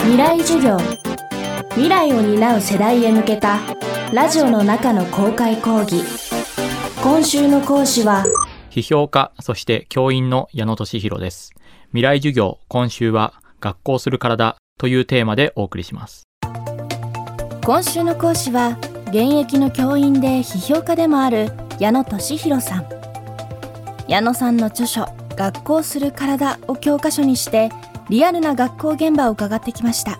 未来授業。未来を担う世代へ向けたラジオの中の公開講義。今週の講師は批評家そして教員の矢野俊弘です。未来授業今週は学校する体というテーマでお送りします。今週の講師は現役の教員で批評家でもある矢野俊弘さん。矢野さんの著書「学校する体」を教科書にしてリアルな学校現場を伺ってきました。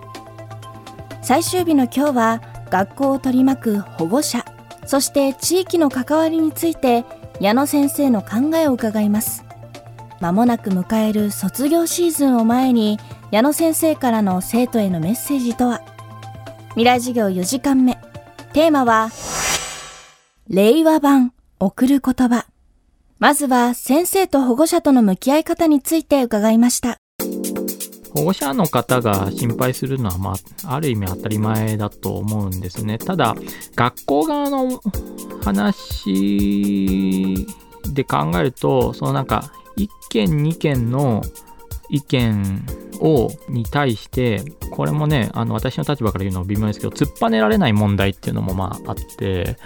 最終日の今日は学校を取り巻く保護者そして地域の関わりについて矢野先生の考えを伺います。まもなく迎える卒業シーズンを前に矢野先生からの生徒へのメッセージとは？未来授業4時間目。テーマは令和版送る言葉。まずは先生と保護者との向き合い方について伺いました。保護者の方が心配するのは、まあ、ある意味当たり前だと思うんですね。ただ、学校側の話で考えると、そのなんか、1件2件の意見をに対してこれもねあの私の立場から言うのは微妙ですけど突っぱねられない問題っていうのもまああって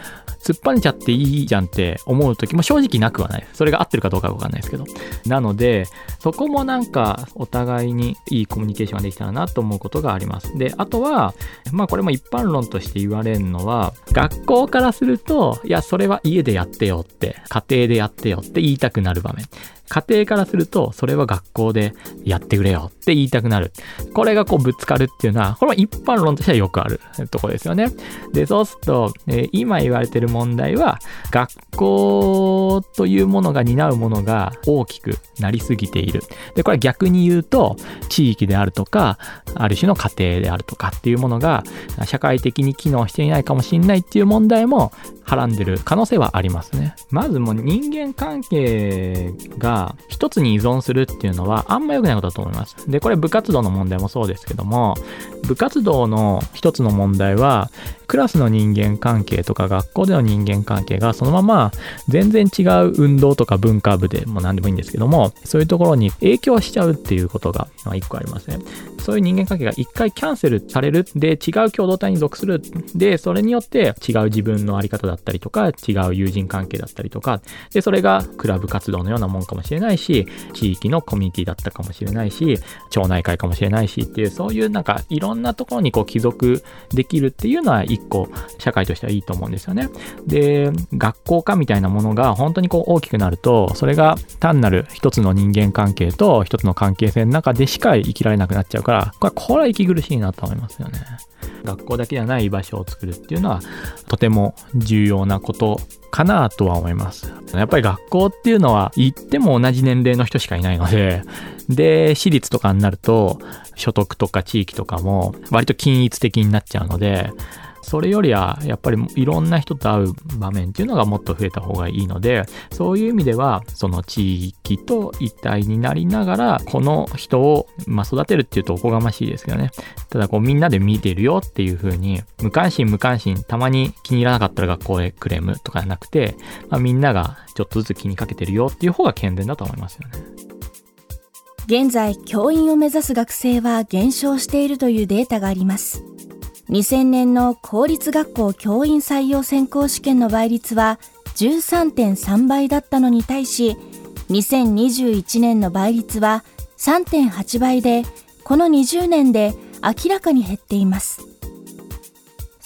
突っぱねちゃっていいじゃんって思う時も正直なくはない。それが合ってるかどうかわかんないですけど。なのでそこもなんかお互いにいいコミュニケーションができたらなと思うことがあります。であとはまあこれも一般論として言われるのは学校からするといやそれは家でやってよって家庭でやってよって言いたくなる場面。家庭からすると、それは学校でやってくれよって言いたくなる。これがこうぶつかるっていうのは、これは一般論としてはよくある とこですよね。で、そうすると、えー、今言われてる問題は、学校というものが担うものが大きくなりすぎている。で、これは逆に言うと、地域であるとか、ある種の家庭であるとかっていうものが、社会的に機能していないかもしれないっていう問題も絡んでる可能性はありますね。まずもう人間関係が一つに依存するっていうのはあんま良くないことだと思います。で、これ部活動の問題もそうですけども、部活動の一つの問題は、クラスの人間関係とか学校での人間関係がそのまま全然違う運動とか文化部でも何でもいいんですけども、そういうところに影響しちゃうっていうことが一個ありますね。そういう人間関係が一回キャンセルされる。で、違う共同体に属する。で、それによって違う自分のあり方だったりとか、違う友人関係だったりとか、で、それがクラブ活動のようなもんかもしれないし、地域のコミュニティだったかもしれないし、町内会かもしれないしっていう、そういうなんかいろんなところにこう帰属できるっていうのは一個社会としてはいいと思うんですよね。で、学校化みたいなものが本当にこう大きくなると、それが単なる一つの人間関係と一つの関係性の中でしか生きられなくなっちゃうから、これこれは息苦しいなと思いますよね。学校だけじゃない居場所を作るっていうのはとても重要なことかなとは思います。やっぱり学校っていうのは行っても同じ年齢の人しかいないので、で、私立とかになると所得とか地域とかも割と均一的になっちゃうので、それよりはやっぱりいろんな人と会う場面っていうのがもっと増えた方がいいのでそういう意味ではその地域と一体になりながらこの人を、まあ、育てるっていうとおこがましいですけどねただこうみんなで見てるよっていう風に無関心無関心たまに気に入らなかったら学校へクレームとかなくて、まあ、みんながちょっとずつ気にかけてるよっていう方が健全だと思いますよね。現在教員を目指す学生は減少しているというデータがあります2000年の公立学校教員採用選考試験の倍率は13.3倍だったのに対し、2021年の倍率は3.8倍で、この20年で明らかに減っています。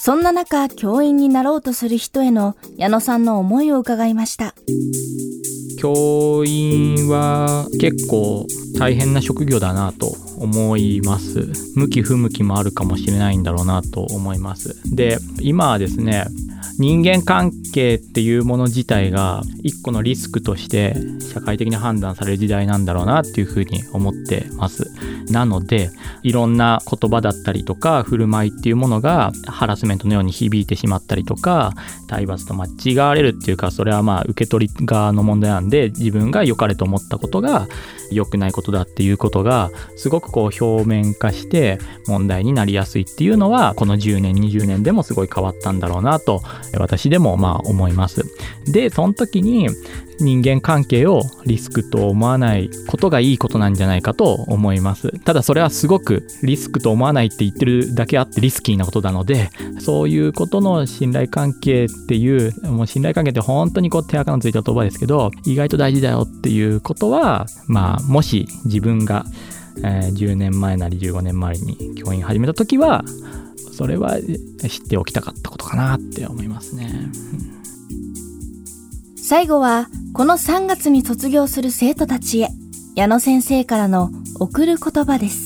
そんな中、教員になろうとする人への矢野さんの思いを伺いました。教員は結構大変な職業だなと思います向き不向きもあるかもしれないんだろうなと思いますで今はですね人間関係っていうもの自体が一個のリスクとして社会的に判断される時代なんだろうなっていうふうに思ってます。なのでいろんな言葉だったりとか振る舞いっていうものがハラスメントのように響いてしまったりとか体罰と間違われるっていうかそれはまあ受け取り側の問題なんで自分が良かれと思ったことが良くないことだっていうことがすごくこう表面化して問題になりやすいっていうのはこの10年20年でもすごい変わったんだろうなと私でもまあ思います。でその時に人間関係をリスクと思わないことがいいことなんじゃないかと思います。ただそれはすごくリスクと思わないって言ってるだけあってリスキーなことなのでそういうことの信頼関係っていうもう信頼関係って本当にこう手垢のついた言葉ですけど意外と大事だよっていうことはまあもし自分が、えー、10年前なり15年前に教員始めた時はそれは知っておきたかったことかなって思いますね。最後はこの3月に卒業する生徒たちへ矢野先生からの贈る言葉です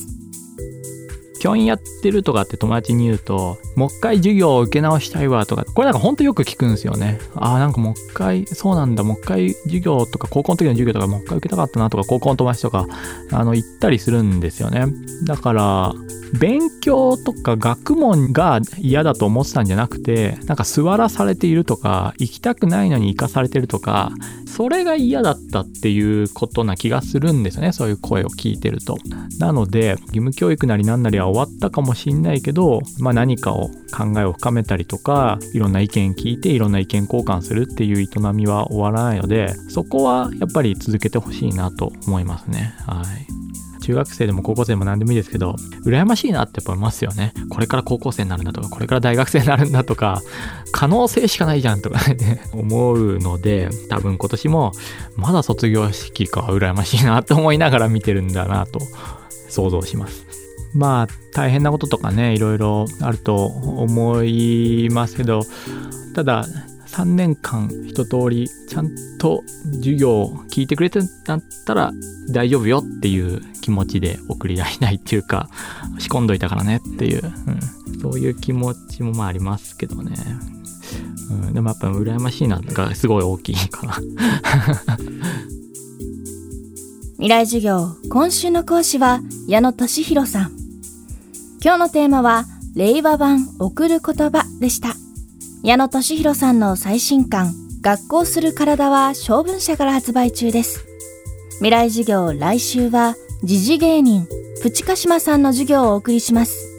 教員やってるとかって友達に言うと、もう一回授業を受け直したいわとか、これなんかほんとよく聞くんですよね。ああ、なんかもう一回、そうなんだ、もう一回授業とか、高校の時の授業とかもう一回受けたかったなとか、高校の友達とか、あの、行ったりするんですよね。だから、勉強とか学問が嫌だと思ってたんじゃなくて、なんか座らされているとか、行きたくないのに行かされてるとか、それが嫌だったっていうことな気がするんですよね。そういう声を聞いてると。なので、義務教育なりなんなりは終わったかもしんないけど、まあ何かを考えを深めたりとか、いろんな意見聞いていろんな意見交換するっていう営みは終わらないので、そこはやっぱり続けてほしいなと思いますね。はい。中学生でも高校生でも何でもいいですけど、羨ましいなって思いますよね。これから高校生になるんだとか、これから大学生になるんだとか、可能性しかないじゃんとかね、思うので、多分今年も、まだ卒業式か、羨ましいなって思いながら見てるんだなと想像します。まあ、大変なこととかね、いろいろあると思いますけど、ただ、3年間一通りちゃんと授業を聞いてくれてたったら大丈夫よっていう気持ちで送り出しないっていうか 仕込んどいたからねっていう、うん、そういう気持ちもまあありますけどね、うん、でもやっぱ羨ましいながすごい大きいかな 未来授業今週の講師は矢野俊弘さん。今日のテーマは令和版送る言葉でした矢野俊弘さんの最新刊学校する体は小文社から発売中です。未来授業来週は時事芸人プチカシマさんの授業をお送りします。